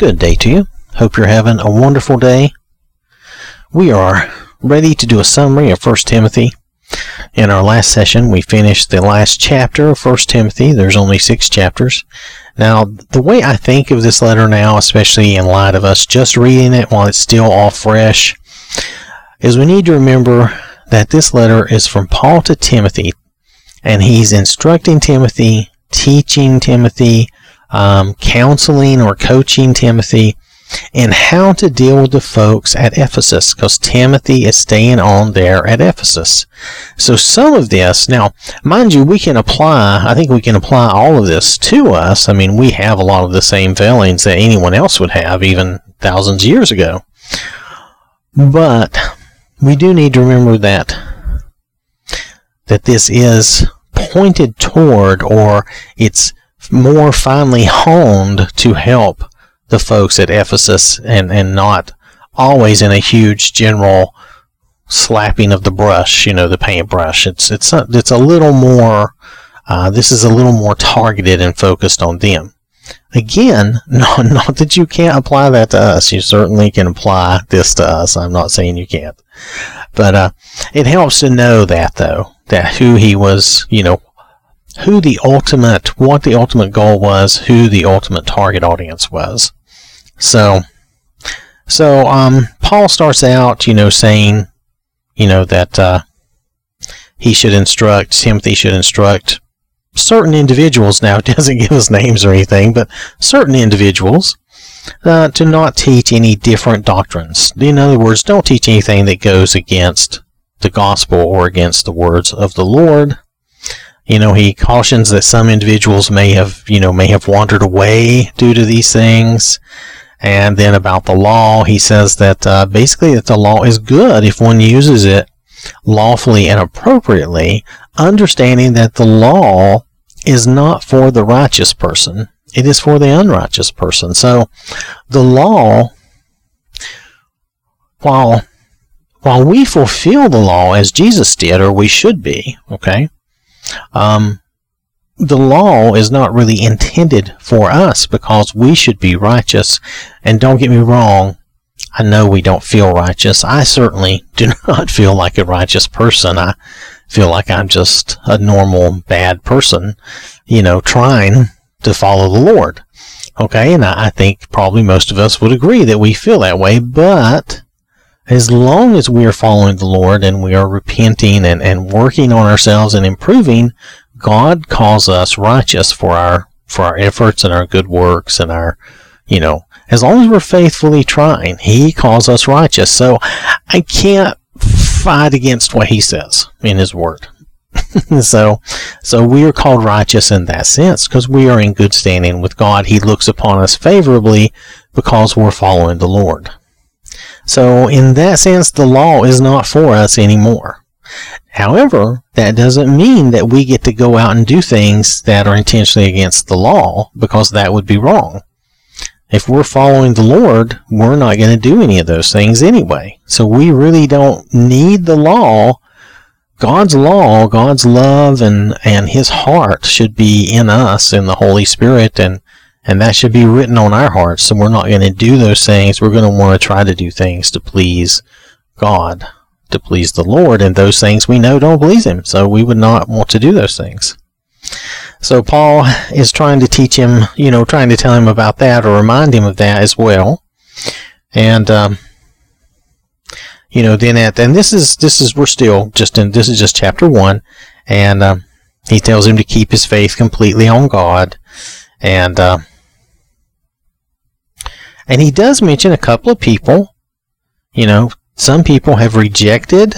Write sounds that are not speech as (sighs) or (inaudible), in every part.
Good day to you. Hope you're having a wonderful day. We are ready to do a summary of 1 Timothy. In our last session, we finished the last chapter of 1 Timothy. There's only six chapters. Now, the way I think of this letter now, especially in light of us just reading it while it's still all fresh, is we need to remember that this letter is from Paul to Timothy, and he's instructing Timothy, teaching Timothy, um, counseling or coaching Timothy and how to deal with the folks at Ephesus because Timothy is staying on there at Ephesus. So some of this, now, mind you, we can apply, I think we can apply all of this to us. I mean, we have a lot of the same failings that anyone else would have even thousands of years ago. But we do need to remember that that this is pointed toward or it's more finely honed to help the folks at Ephesus and, and not always in a huge general slapping of the brush, you know, the paintbrush. It's it's a, it's a little more. Uh, this is a little more targeted and focused on them. Again, (laughs) no, not that you can't apply that to us. You certainly can apply this to us. I'm not saying you can't, but uh, it helps to know that though that who he was, you know, who the ultimate, what the ultimate goal was, who the ultimate target audience was. So, so um, Paul starts out, you know, saying, you know, that uh, he should instruct Timothy should instruct certain individuals. Now, it (laughs) doesn't give us names or anything, but certain individuals uh, to not teach any different doctrines. In other words, don't teach anything that goes against the gospel or against the words of the Lord. You know, he cautions that some individuals may have, you know, may have wandered away due to these things. And then about the law, he says that uh, basically that the law is good if one uses it lawfully and appropriately, understanding that the law is not for the righteous person, it is for the unrighteous person. So the law, while while we fulfill the law as Jesus did, or we should be, okay, um, the law is not really intended for us because we should be righteous. And don't get me wrong, I know we don't feel righteous. I certainly (laughs) do not feel like a righteous person. I feel like I'm just a normal bad person, you know, trying to follow the Lord. Okay, and I think probably most of us would agree that we feel that way, but as long as we are following the Lord and we are repenting and, and working on ourselves and improving, God calls us righteous for our for our efforts and our good works and our you know as long as we're faithfully trying he calls us righteous. So i can't fight against what he says in his word. (laughs) So so we are called righteous in that sense because we are in good standing with god. He looks upon us favorably because we're following the lord so in that sense the law is not for us anymore However, that doesn't mean that we get to go out and do things that are intentionally against the law because that would be wrong. If we're following the Lord, we're not going to do any of those things anyway. So we really don't need the law. God's law, God's love and, and His heart should be in us in the Holy Spirit and, and that should be written on our hearts. So we're not going to do those things. We're going to want to try to do things to please God to please the Lord, and those things we know don't please Him, so we would not want to do those things. So Paul is trying to teach him, you know, trying to tell him about that or remind him of that as well. And, um, you know, then at, and this is, this is, we're still just in, this is just chapter one. And, um, he tells him to keep his faith completely on God. And, uh, and he does mention a couple of people, you know, some people have rejected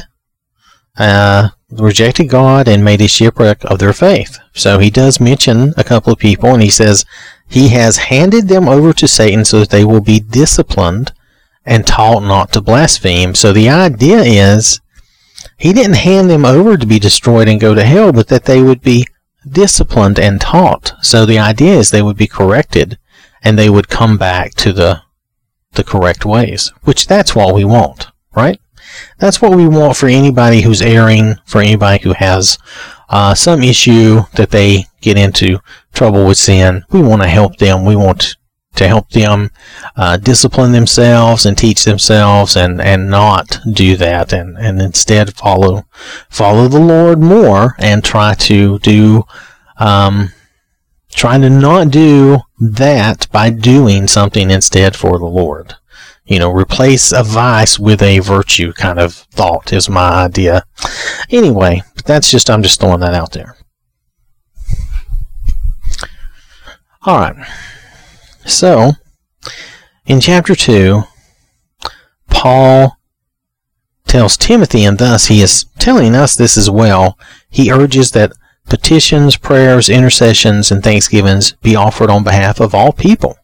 uh, rejected God and made a shipwreck of their faith. So he does mention a couple of people, and he says he has handed them over to Satan so that they will be disciplined and taught not to blaspheme. So the idea is he didn't hand them over to be destroyed and go to hell, but that they would be disciplined and taught. So the idea is they would be corrected and they would come back to the the correct ways, which that's what we want right? That's what we want for anybody who's erring, for anybody who has uh, some issue that they get into trouble with sin. We want to help them. We want to help them uh, discipline themselves and teach themselves and, and not do that and, and instead follow follow the Lord more and try to do um, try to not do that by doing something instead for the Lord. You know, replace a vice with a virtue kind of thought is my idea. Anyway, But that's just I'm just throwing that out there. All right. So, in chapter 2, Paul tells Timothy, and thus he is telling us this as well. He urges that petitions, prayers, intercessions, and thanksgivings be offered on behalf of all people,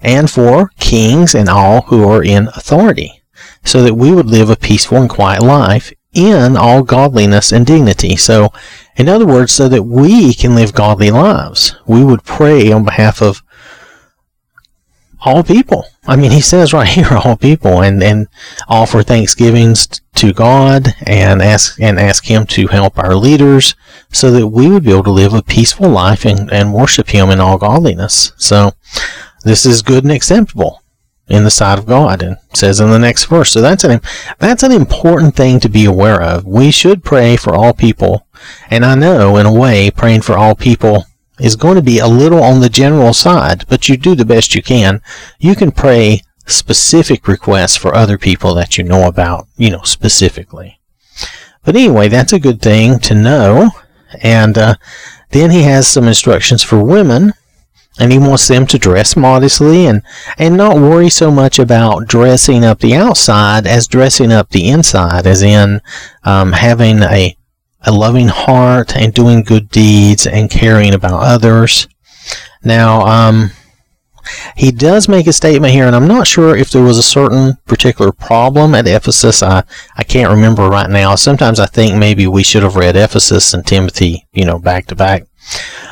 and for kings and all who are in authority, so that we would live a peaceful and quiet life in all godliness and dignity. So, in other words, so that we can live godly lives, we would pray on behalf of all people. I mean, he says right (laughs) here, all people, and, and offer thanksgivings to God and ask and ask Him to help our leaders, so that we would be able to live a peaceful life and, and worship Him in all godliness. So, this is good and acceptable in the sight of God, and says in the next verse. So that's an that's an important thing to be aware of. We should pray for all people, and I know in a way, praying for all people is going to be a little on the general side, but you do the best you can. You can pray specific requests for other people that you know about, you know, specifically. But anyway, that's a good thing to know. And uh, then he has some instructions for women, and he wants them to dress modestly and, and not worry so much about dressing up the outside as dressing up the inside, as in um, having a a loving heart and doing good deeds and caring about others. Now, um, he does make a statement here, and I'm not sure if there was a certain particular problem at Ephesus. I, I can't remember right now. Sometimes I think maybe we should have read Ephesus and Timothy, you know, back to back.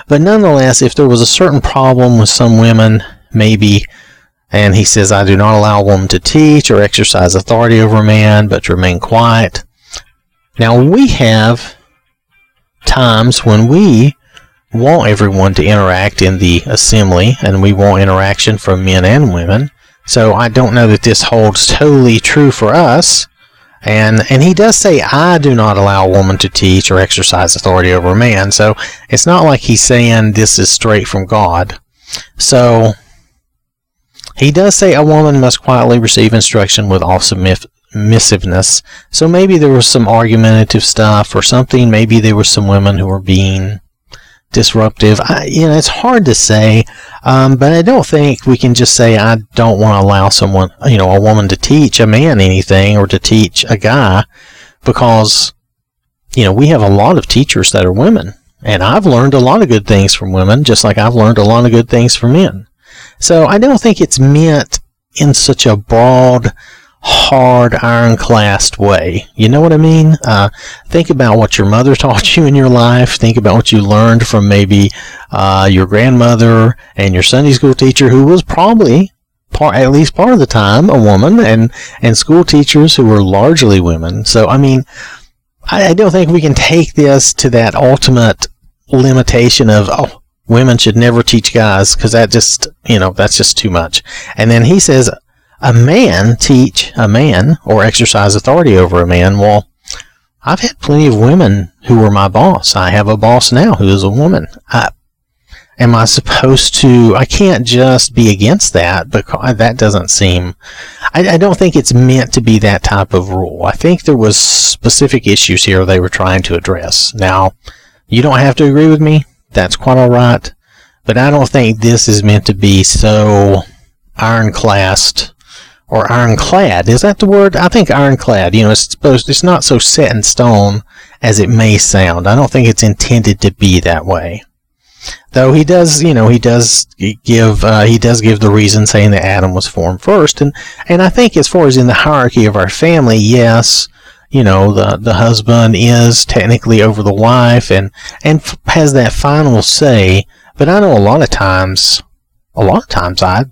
But nonetheless, if there was a certain problem with some women, maybe, and he says, I do not allow a woman to teach or exercise authority over a man, but to remain quiet. Now, we have times when we want everyone to interact in the assembly and we want interaction from men and women. So I don't know that this holds totally true for us. And and he does say I do not allow a woman to teach or exercise authority over a man. So it's not like he's saying this is straight from God. So he does say a woman must quietly receive instruction with all submit, submissiveness. So maybe there was some argumentative stuff or something. Maybe there were some women who were being disruptive. I, you know, it's hard to say, um, but I don't think we can just say I don't want to allow someone, you know, a woman to teach a man anything or to teach a guy because, you know, we have a lot of teachers that are women. And I've learned a lot of good things from women, just like I've learned a lot of good things from men. So I don't think it's meant in such a broad, hard, ironclad way. You know what I mean? Uh, think about what your mother (laughs) taught you in your life. Think about what you learned from maybe uh, your grandmother and your Sunday school teacher, who was probably part, at least part of the time, a woman, and and school teachers who were largely women. So I mean, I, I don't think we can take this to that ultimate limitation of oh. Women should never teach guys because that just, you know, that's just too much. And then he says, a man teach a man or exercise authority over a man. Well, I've had plenty of women who were my boss. I have a boss now who is a woman. I, am I supposed to? I can't just be against that because that doesn't seem. I, I don't think it's meant to be that type of rule. I think there was specific issues here they were trying to address. Now, you don't have to agree with me. That's quite all right. But I don't think this is meant to be so ironclad or ironclad. Is that the word? I think ironclad. You know, it's supposed. It's not so set in stone as it may sound. I don't think it's intended to be that way. Though he does, you know, he does give uh, he does give the reason saying that Adam was formed first, and and I think as far as in the hierarchy of our family, yes, you know, the the husband is technically over the wife and and has that final say. But I know a lot of times, a lot of times I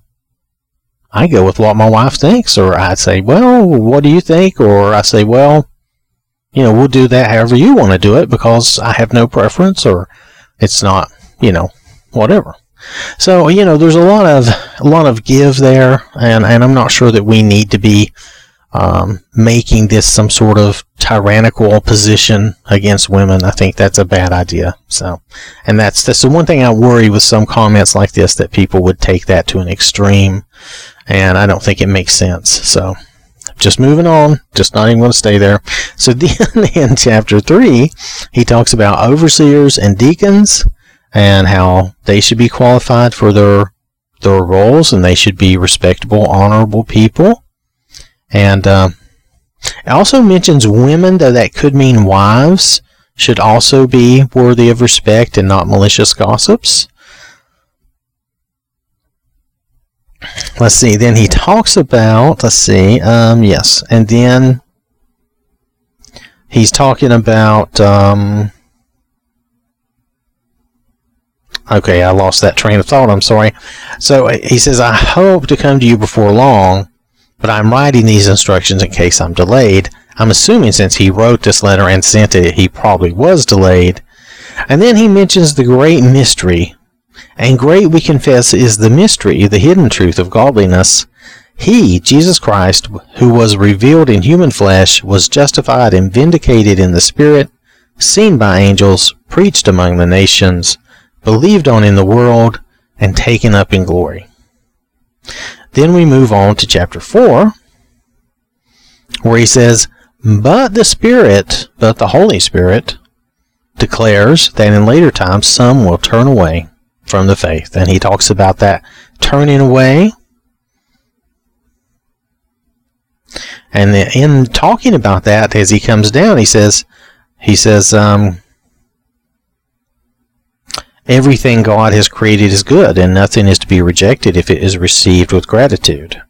I go with what my wife thinks, or I say, well, what do you think? Or I say, well, you know, we'll do that however you want to do it because I have no preference or it's not, you know, whatever. So you know, there's a lot of a lot of give there, and and I'm not sure that we need to be um, making this some sort of tyrannical position against women. I think that's a bad idea. So, and that's that's the one thing I worry with some comments like this that people would take that to an extreme, and I don't think it makes sense. So, just moving on, just not even going to stay there. So (laughs) then in chapter 3, he talks about overseers and deacons and how they should be qualified for their their roles and they should be respectable, honorable people. And uh, it also mentions women, though that could mean wives, should also be worthy of respect and not malicious gossips. Let's see. Then he talks about, let's see, um, yes, and then he's talking about, um, okay, I lost that train of thought. I'm sorry. So uh, he says, I hope to come to you before long, but I'm writing these instructions in case I'm delayed. I'm assuming since he wrote this letter and sent it, he probably was delayed. And then he mentions the great mystery and great, we confess, is the mystery, the hidden truth of godliness. He, Jesus Christ, who was revealed in human flesh, was justified and vindicated in the Spirit, seen by angels, preached among the nations, believed on in the world, and taken up in glory. Then we move on to chapter 4, where he says, But the Spirit, but the Holy Spirit, declares that in later times some will turn away from the faith. And he talks about that turning away. And in talking about that, as he comes down, he says, he says, um, everything God has created is good, and nothing is to be rejected if it is received with gratitude.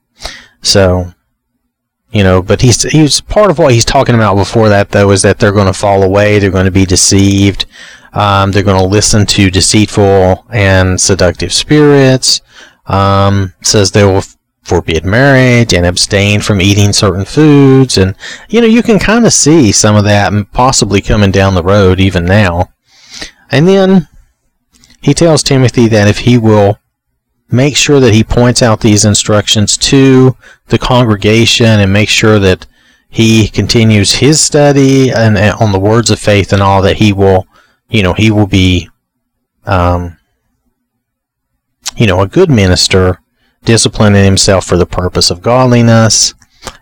So, you know, but he's he's part of what he's talking about before that, though, is that they're going to fall away, they're going to be deceived, um, they're going to listen to deceitful and seductive spirits. Um, says they will forbid marriage and abstain from eating certain foods. And, you know, you can kind of see some of that possibly coming down the road even now. And then he tells Timothy that if he will make sure that he points out these instructions to the congregation and make sure that he continues his study and, and on the words of faith and all that he will you know, he will be, um, you know, a good minister, disciplining himself for the purpose of godliness,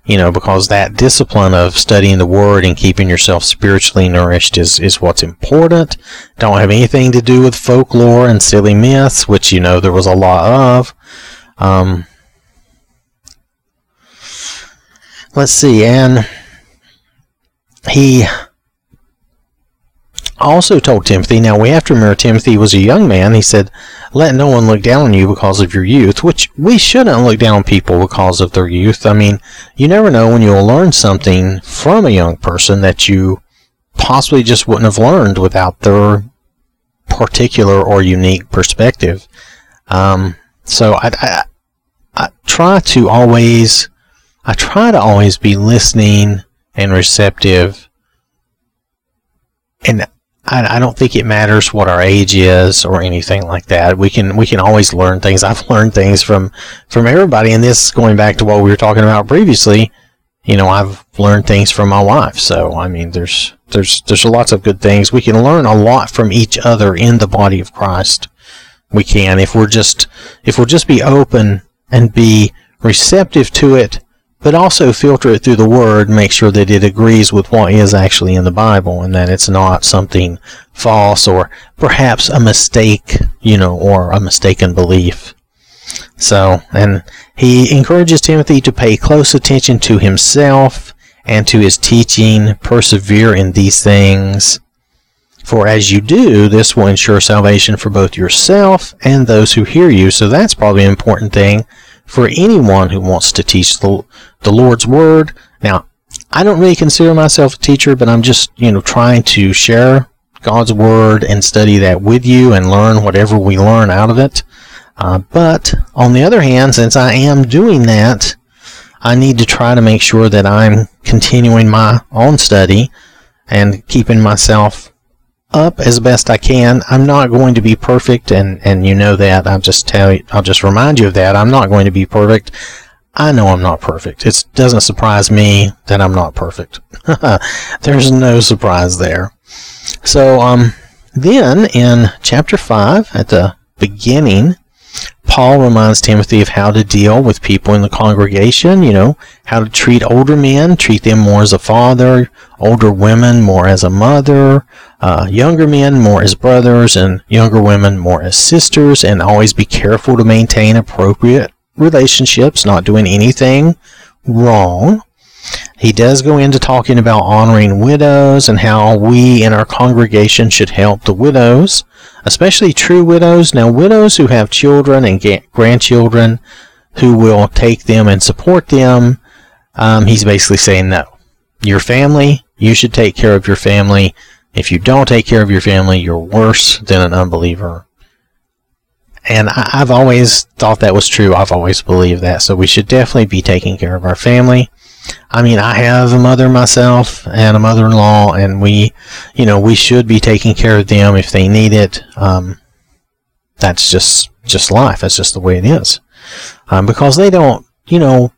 you know, because that discipline of studying the Word and keeping yourself spiritually nourished is, is what's important. Don't have anything to do with folklore and silly myths, which, you know, there was a lot of. Um, let's see, and he also told Timothy, now we have to remember Timothy was a young man. He said, Let no one look down on you because of your youth, which we shouldn't look down on people because of their youth. I mean, you never know when you'll learn something from a young person that you possibly just wouldn't have learned without their particular or unique perspective. Um, so I, I, I try to always, I try to always be listening and receptive and I, I don't think it matters what our age is or anything like that. We can we can always learn things. I've (laughs) learned things from from everybody, and this going back to what we were talking about previously. You know, I've learned things from my wife. So I mean, there's there's there's lots of good things. We can learn a lot from each other in the body of Christ. We can if we're just if we'll just be open and be receptive to it but also filter it through the Word, make sure that it agrees with what is actually in the Bible and that it's not something false or perhaps a mistake, you know, or a mistaken belief. So, and he encourages Timothy to pay close attention to himself and to his teaching, persevere in these things. For as you do, this will ensure salvation for both yourself and those who hear you. So that's probably an important thing for anyone who wants to teach the, the Lord's Word. Now, I don't really consider myself a teacher, but I'm just, you know, trying to share God's Word and study that with you and learn whatever we learn out of it. Uh, but on the other hand, since I am doing that, I need to try to make sure that I'm continuing my own study and keeping myself up as best I can. I'm not going to be perfect, and and you know that. I'll just tell you. I'll just remind you of that. I'm not going to be perfect. I know I'm not perfect. It doesn't surprise me that I'm not perfect. (laughs) There's no surprise there. So, um, then in chapter 5, at the beginning, Paul reminds Timothy of how to deal with people in the congregation, you know, how to treat older men, treat them more as a father, older women more as a mother, uh, younger men more as brothers, and younger women more as sisters, and always be careful to maintain appropriate relationships, not doing anything wrong. He does go into talking about honoring widows and how we in our congregation should help the widows, especially true widows. Now, widows who have children and grandchildren who will take them and support them, um, he's basically saying no. Your family, you should take care of your family. If you don't take care of your family, you're worse than an unbeliever. And I, have always thought that was true. I've always believed that. So we should definitely be taking care of our family. I mean, I have a mother myself and a mother-in-law, and we, you know, we should be taking care of them if they need it. Um, that's just just life. That's just the way it is. Um, because they don't, you know,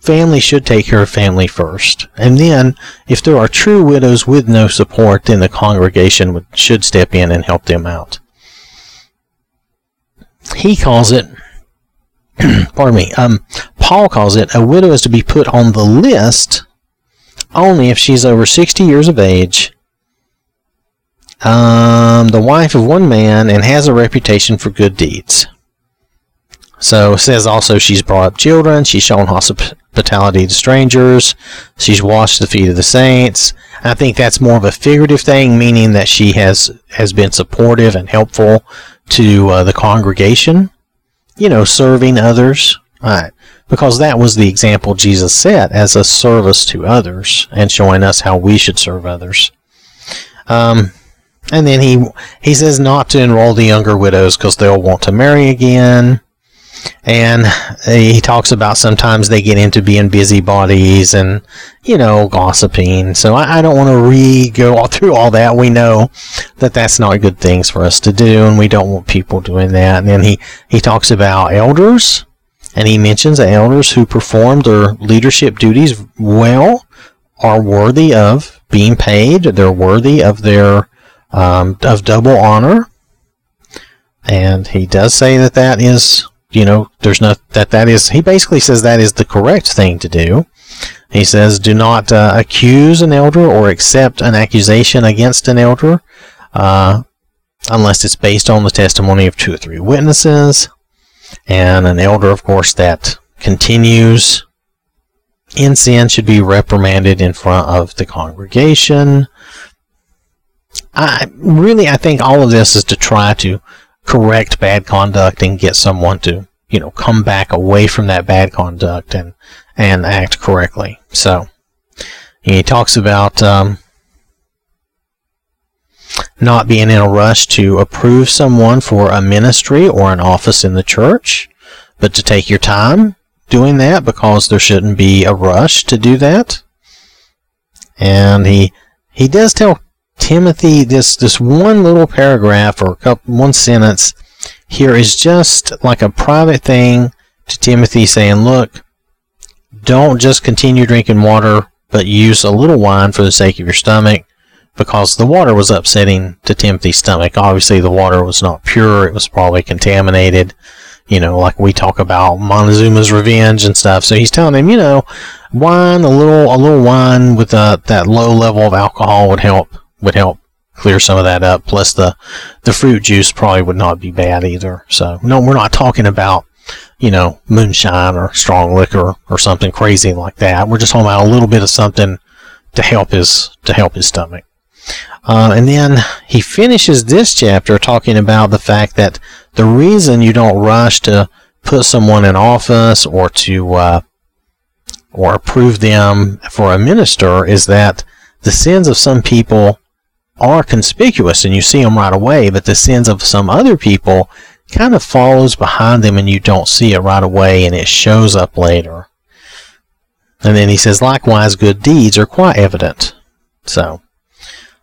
family should take care of family first, and then if there are true widows with no support, then the congregation would, should step in and help them out. He calls it (clears throat) pardon me, um, Paul calls it a widow is to be put on the list only if she's over 60 years of age, um, the wife of one man, and has a reputation for good deeds. So says also she's brought up children, she's shown hospitality to strangers, she's washed the feet of the saints. I think that's more of a figurative thing, meaning that she has has been supportive and helpful to uh, the congregation you know, serving others. Right. Because that was the example Jesus set as a service to others and showing us how we should serve others. Um, and then he he says not to enroll the younger widows because they'll want to marry again. And he talks about sometimes they get into being busybodies and, you know, gossiping. So I, I don't want to re go all (laughs) through all that. We know that that's not good things for us to do, and we don't want people doing that. And then he, he talks about elders, and he mentions elders who perform their leadership duties well are worthy of being paid. They're worthy of their um, of double honor. And he does say that that is you know, there's not that that is. He basically says that is the correct thing to do. He says, do not uh, accuse an elder or accept an accusation against an elder uh, unless it's based on the testimony of two or three witnesses. And an elder, of course, that continues in sin should be reprimanded in front of the congregation. I really, I think all of this is to try to correct bad conduct and get someone to, you know, come back away from that bad conduct and, and act correctly. So, he talks about, um, not being in a rush to approve someone for a ministry or an office in the church, but to take your time doing that because there shouldn't be a rush to do that. And he he does tell Timothy, this this one little paragraph or couple, one sentence here is just like a private thing to Timothy saying, look, don't just continue drinking water, but use a little wine for the sake of your stomach, because the water was upsetting to Timothy's stomach. Obviously, the water was not pure; it was probably contaminated. You know, like we talk about Montezuma's revenge and stuff. So he's telling him, you know, wine, a little, a little wine with uh, that low level of alcohol would help would help clear some of that up. Plus the the fruit juice probably would not be bad either. So no, we're not talking about you know moonshine or strong liquor or something crazy like that. We're just talking about a little bit of something to help his to help his stomach. Uh, and then he finishes this chapter talking about the fact that the reason you don't rush to put someone in office or to uh, or approve them for a minister is that the sins of some people are conspicuous and you see them right away, but the sins of some other people kind of follows behind them and you don't see it right away and it shows up later. And then he says, likewise, good deeds are quite evident. So,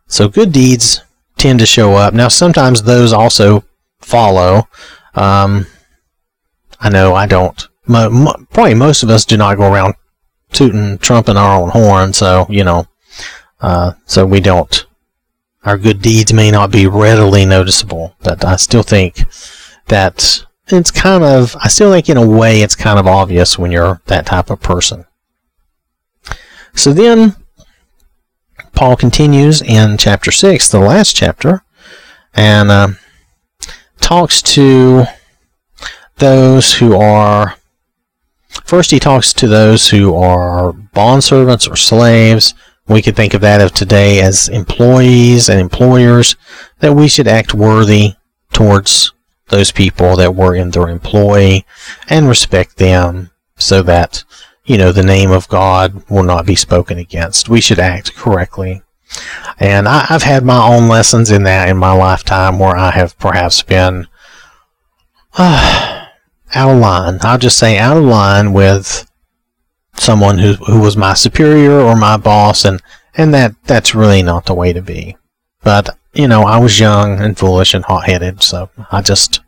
so good deeds tend to show up. Now, sometimes those also follow. Um, I know I don't. Mo- mo- probably most of us do not go around tooting, trumping our own horn. So you know, uh, so we don't. Our good deeds may not be readily noticeable, but I still think that it's kind of. I still think in a way it's kind of obvious when you're that type of person. So then, Paul continues in chapter six, the last chapter, and uh, talks to those who are First, he talks to those who are bondservants or slaves. We could think of that of today as employees and employers, that we should act worthy towards those people that were in their employ and respect them so that, you know, the name of God will not be spoken against. We should act correctly. And I, have had my own lessons in that in my lifetime where I have perhaps been. Uh, out of line. I'll just say out of line with someone who who was my superior or my boss, and and that that's really not the way to be. But you know, I was young and foolish and hot-headed, so I just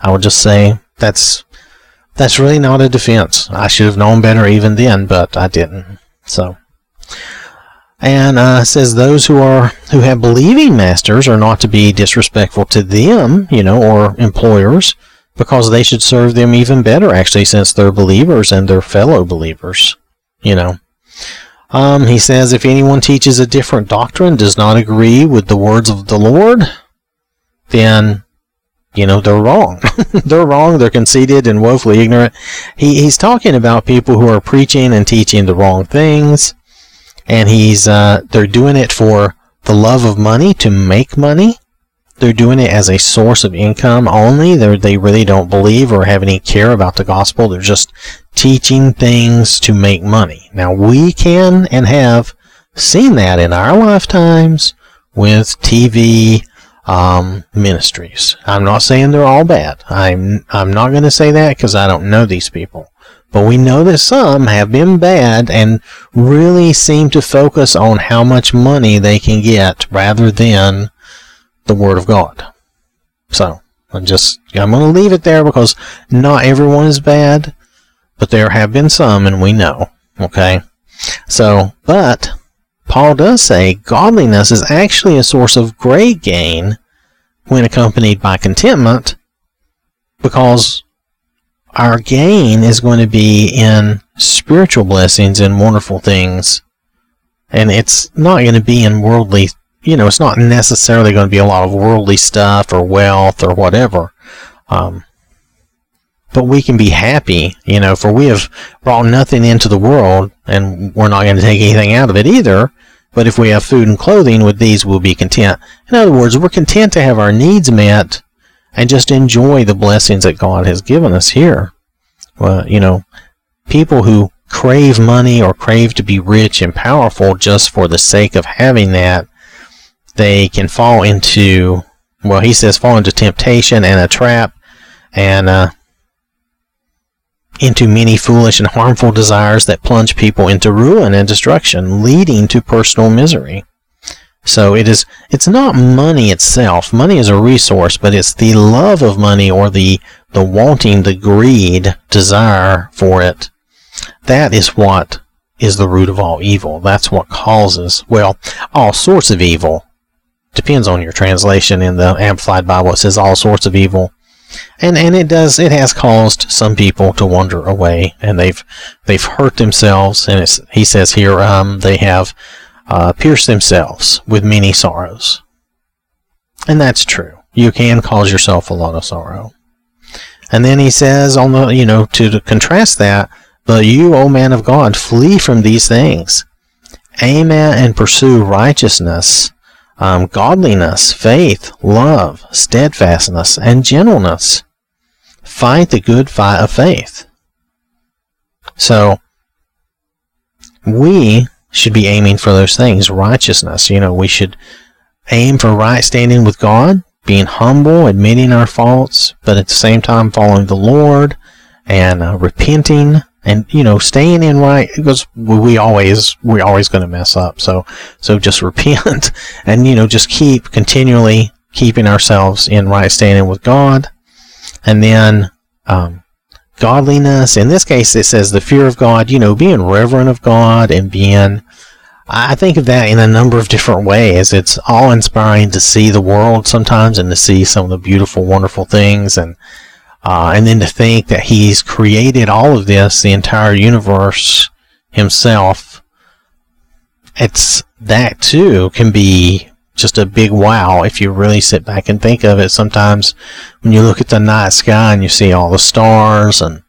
I would just say that's that's really not a defense. I should have known better even then, but I didn't. So. And uh, says those who are who have believing masters are not to be disrespectful to them, you know, or employers, because they should serve them even better, actually, since they're believers and they're fellow believers. You know. Um, he says, if anyone teaches a different doctrine, does not agree with the words of the Lord, then, you know, they're wrong. (laughs) they're wrong, they're conceited and woefully ignorant. He, he's talking about people who are preaching and teaching the wrong things, and he's, uh, they're doing it for the love of money, to make money, they're doing it as a source of income only. They they really don't believe or have any care about the gospel. They're just teaching things to make money. Now we can and have seen that in our lifetimes with TV um, ministries. I'm not saying they're all bad. I'm I'm not going to say that because I don't know these people. But we know that some have been bad and really seem to focus on how much money they can get rather than the Word of God. So, I'm just, I'm going to leave it there because not everyone is bad, but there have been some, and we know. Okay? So, but Paul does say godliness is actually a source of great gain when accompanied by contentment because our gain is going to be in spiritual blessings and wonderful things. And it's not going to be in worldly you know, it's not necessarily going to be a lot of worldly stuff or wealth or whatever. Um, but we can be happy, you know, for we have brought nothing into the world and we're not going to take anything out of it either. But if we have food and clothing, with these we'll be content. In other words, we're content to have our needs met and just enjoy the blessings that God has given us here. Well, you know, people who crave money or crave to be rich and powerful just for the sake of having that they can fall into, well, he says, fall into temptation and a trap, and uh, into many foolish and harmful desires that plunge people into ruin and destruction, leading to personal misery. So it is it's not money itself. Money is a resource, but it's the love of money or the the wanting, the greed, desire for it. That is what is the root of all evil. That's what causes, well, all sorts of evil depends on your translation. In the Amplified Bible, it says all sorts of evil, and and it does it has caused some people to wander away, and they've they've hurt themselves, and it's, he says here um, they have uh, pierced themselves with many sorrows, and that's true. You can cause yourself a lot of sorrow, and then he says on the you know to, to contrast that, but you, O man of God, flee from these things. Aim at and pursue righteousness, um, godliness, faith, love, steadfastness, and gentleness. Fight the good fight of faith. So, we should be aiming for those things righteousness. You know, we should aim for right standing with God, being humble, admitting our faults, but at the same time following the Lord and uh, repenting and you know staying in right because we always we're always going to mess up. So so just (laughs) repent and you know just keep continually keeping ourselves in right standing with god. And then um, godliness. In this case it says the fear of god you know being reverent of god and being I think of that in a number of different ways. It's all inspiring to see the world sometimes and to see some of the beautiful, wonderful things and uh, and then to think that he's created all of this, the entire universe himself, it's that too can be just a big wow if you really sit back and think of it. Sometimes when you look at the night sky and you see all the stars and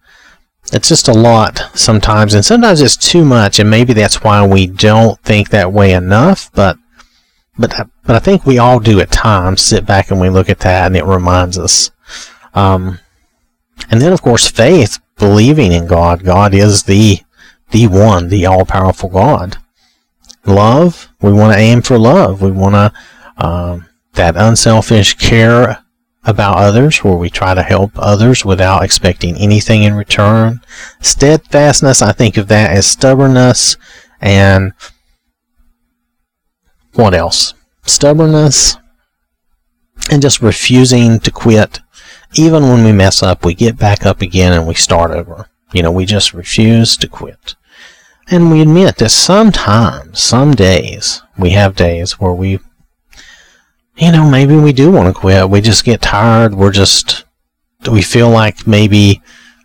it's just a lot sometimes and sometimes it's too much and maybe that's why we don't think that way enough but but but I think we all do at times sit back and we look at that and it reminds us um, and then, of course, faith, believing in God. God is the, the one, the all powerful God. Love, we want to aim for love. We want to, um, that unselfish care about others where we try to help others without expecting anything in return. Steadfastness, I think of that as stubbornness and what else? Stubbornness and just refusing to quit even when we mess up, we get back up again and we start over. You know, we just refuse to quit. And we admit that sometimes, some days, we have days where we, you know, maybe we do want to quit. We just get tired. We're just, we feel like maybe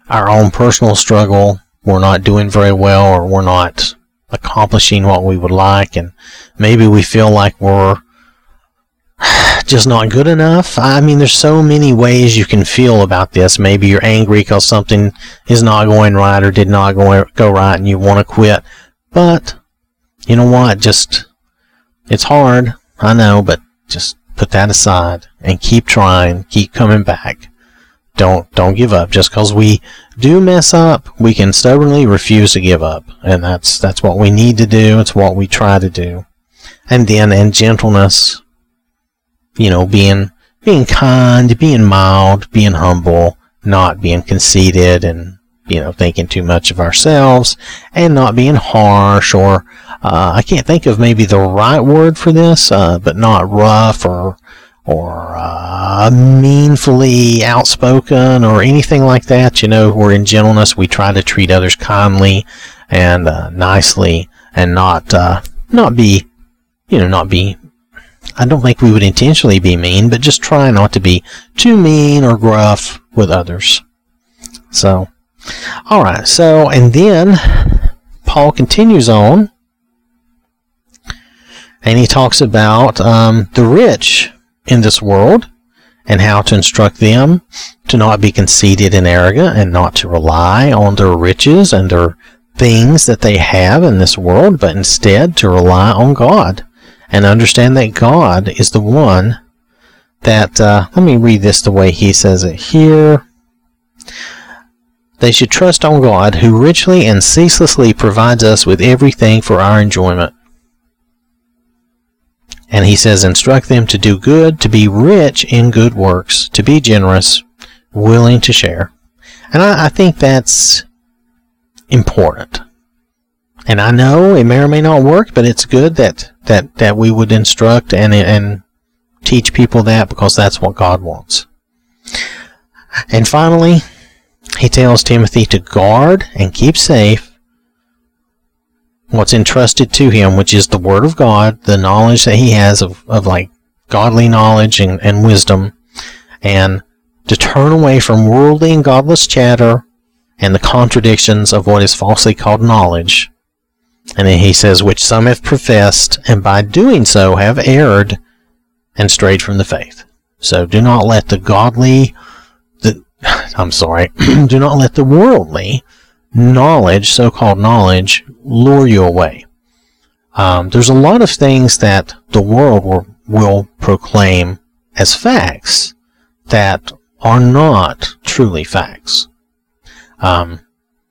our own personal struggle, we're not doing very well or we're not accomplishing what we would like. And maybe we feel like we're just not good enough. I mean, there's so many ways you can feel about this. Maybe you're angry because something is not going right or did not go, go right and you want to quit. But, you know what? Just, it's hard. I know, but just put that aside and keep trying. Keep coming back. Don't, don't give up. Just because we do mess up, we can stubbornly refuse to give up. And that's, that's what we need to do. It's what we try to do. And then in gentleness, you know, being being kind, being mild, being humble, not being conceited and you know thinking too much of ourselves, and not being harsh or uh, I can't think of maybe the right word for this, uh, but not rough or or uh, meanfully outspoken or anything like that. You know, we're in gentleness. We try to treat others kindly and uh, nicely, and not uh, not be you know not be I don't think we would intentionally be mean, but just try not to be too mean or gruff with others. So, alright, so, and then Paul continues on, and he talks about um, the rich in this world and how to instruct them to not be conceited and arrogant and not to rely on their riches and their things that they have in this world, but instead to rely on God and understand that God is the one that, uh, let me read this the way he says it here. They should trust on God, who richly and ceaselessly provides us with everything for our enjoyment. And he says, instruct them to do good, to be rich in good works, to be generous, willing to share. And I, I think that's important. And I know it may or may not work, but it's good that, that, that we would instruct and, and teach people that because that's what God wants. And finally, he tells Timothy to guard and keep safe what's entrusted to him, which is the Word of God, the knowledge that he has of, of like godly knowledge and, and wisdom, and to turn away from worldly and godless chatter and the contradictions of what is falsely called knowledge, and then he says, which some have professed, and by doing so have erred and strayed from the faith. So do not let the godly, the, (sighs) I'm sorry, (clears throat) do not let the worldly knowledge, so-called knowledge, lure you away. Um, there's a lot of things that the world will, will proclaim as facts that are not truly facts. Um,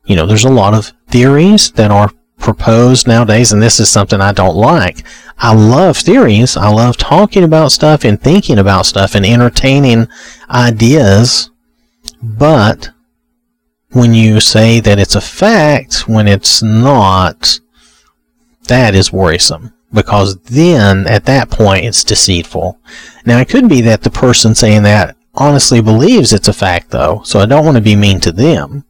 you know, there's a lot of theories that are proposed nowadays, and this is something I don't like. I love theories. I love talking about stuff and thinking about stuff and entertaining ideas, but when you say that it's a fact when it's not, that is worrisome because then at that point it's deceitful. Now it could be that the person saying that honestly believes it's a fact though, so I don't want to be mean to them.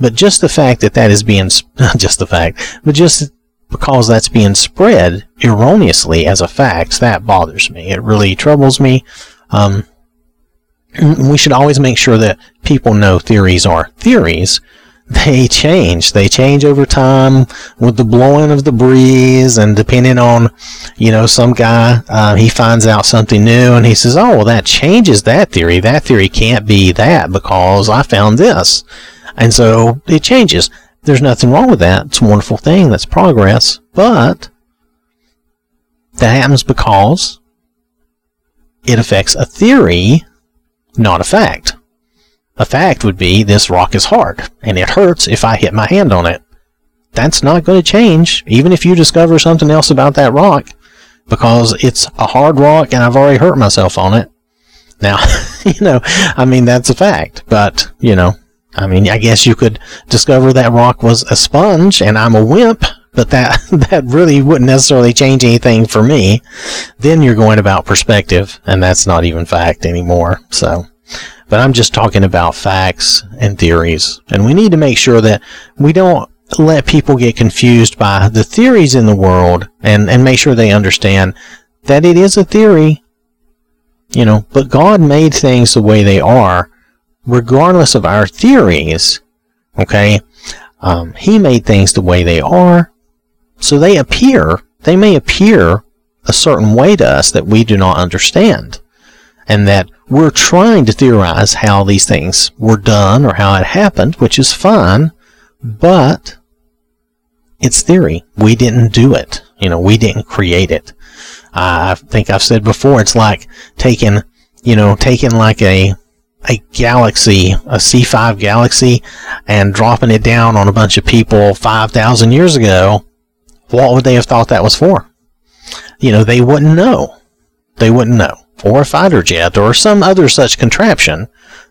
But just the fact that that is being, (laughs) not just the fact, but just because that's being spread erroneously as a fact, that bothers me. It really troubles me. Um, we should always make sure that people know theories are theories. They change. They change over time with the blowing of the breeze, and depending on, you know, some guy, uh, he finds out something new, and he says, "Oh, well, that changes that theory. That theory can't be that because I found this," and so it changes. There's nothing wrong with that. It's a wonderful thing. That's progress, but that happens because it affects a theory not a fact. A fact would be this rock is hard, and it hurts if I hit my hand on it. That's not going to change, even if you discover something else about that rock, because it's a hard rock and I've already hurt myself on it. Now, (laughs) you know, I mean, that's a fact, but, you know, I mean, I guess you could discover that rock was a sponge and I'm a wimp, but that, (laughs) that really wouldn't necessarily change anything for me. Then you're going about perspective, and that's not even fact anymore, so. But I'm just talking about facts and theories, and we need to make sure that we don't let people get confused by the theories in the world and, and make sure they understand that it is a theory, you know, but God made things the way they are, regardless of our theories, okay? Um, he made things the way they are, so they appear, they may appear a certain way to us that we do not understand. And that we're trying to theorize how these things were done or how it happened, which is fine, but it's theory. We didn't do it. You know, we didn't create it. I think I've said before, it's like taking, you know, taking like a, a galaxy, a C5 galaxy, and dropping it down on a bunch of people 5,000 years ago what would they have thought that was for? You know, they wouldn't know. They wouldn't know. Or a fighter jet or some other such contraption.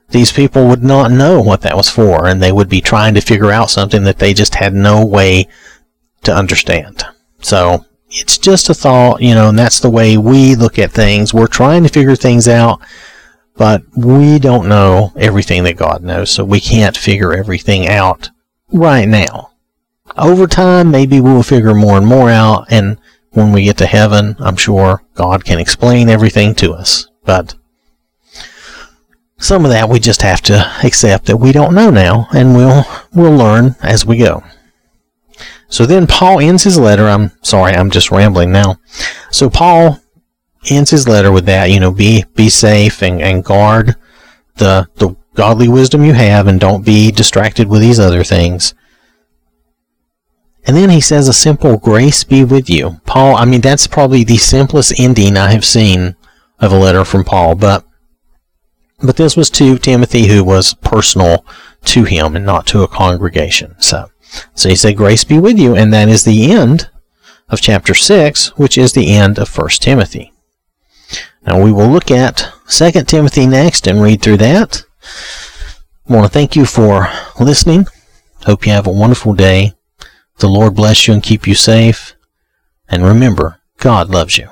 These people would not know what that was for, and they would be trying to figure out something that they just had no way to understand. So, it's just a thought, you know, and that's the way we look at things. We're trying to figure things out, but we don't know everything that God knows, so we can't figure everything out right now over time, maybe we'll figure more and more out, and when we get to heaven, I'm sure God can explain everything to us. But some of that we just have to accept that we don't know now, and we'll we'll learn as we go. So then Paul ends his letter. I'm sorry, I'm just rambling now. So Paul ends his letter with that, you know, be be safe and, and guard the the godly wisdom you have and don't be distracted with these other things. And then he says a simple grace be with you. Paul, I mean, that's probably the simplest ending I have seen of a letter from Paul, but but this was to Timothy who was personal to him and not to a congregation. So, so he said, Grace be with you, and that is the end of chapter 6, which is the end of 1 Timothy. Now we will look at 2 Timothy next and read through that. I want to thank you for listening. Hope you have a wonderful day. The Lord bless you and keep you safe. And remember, God loves you.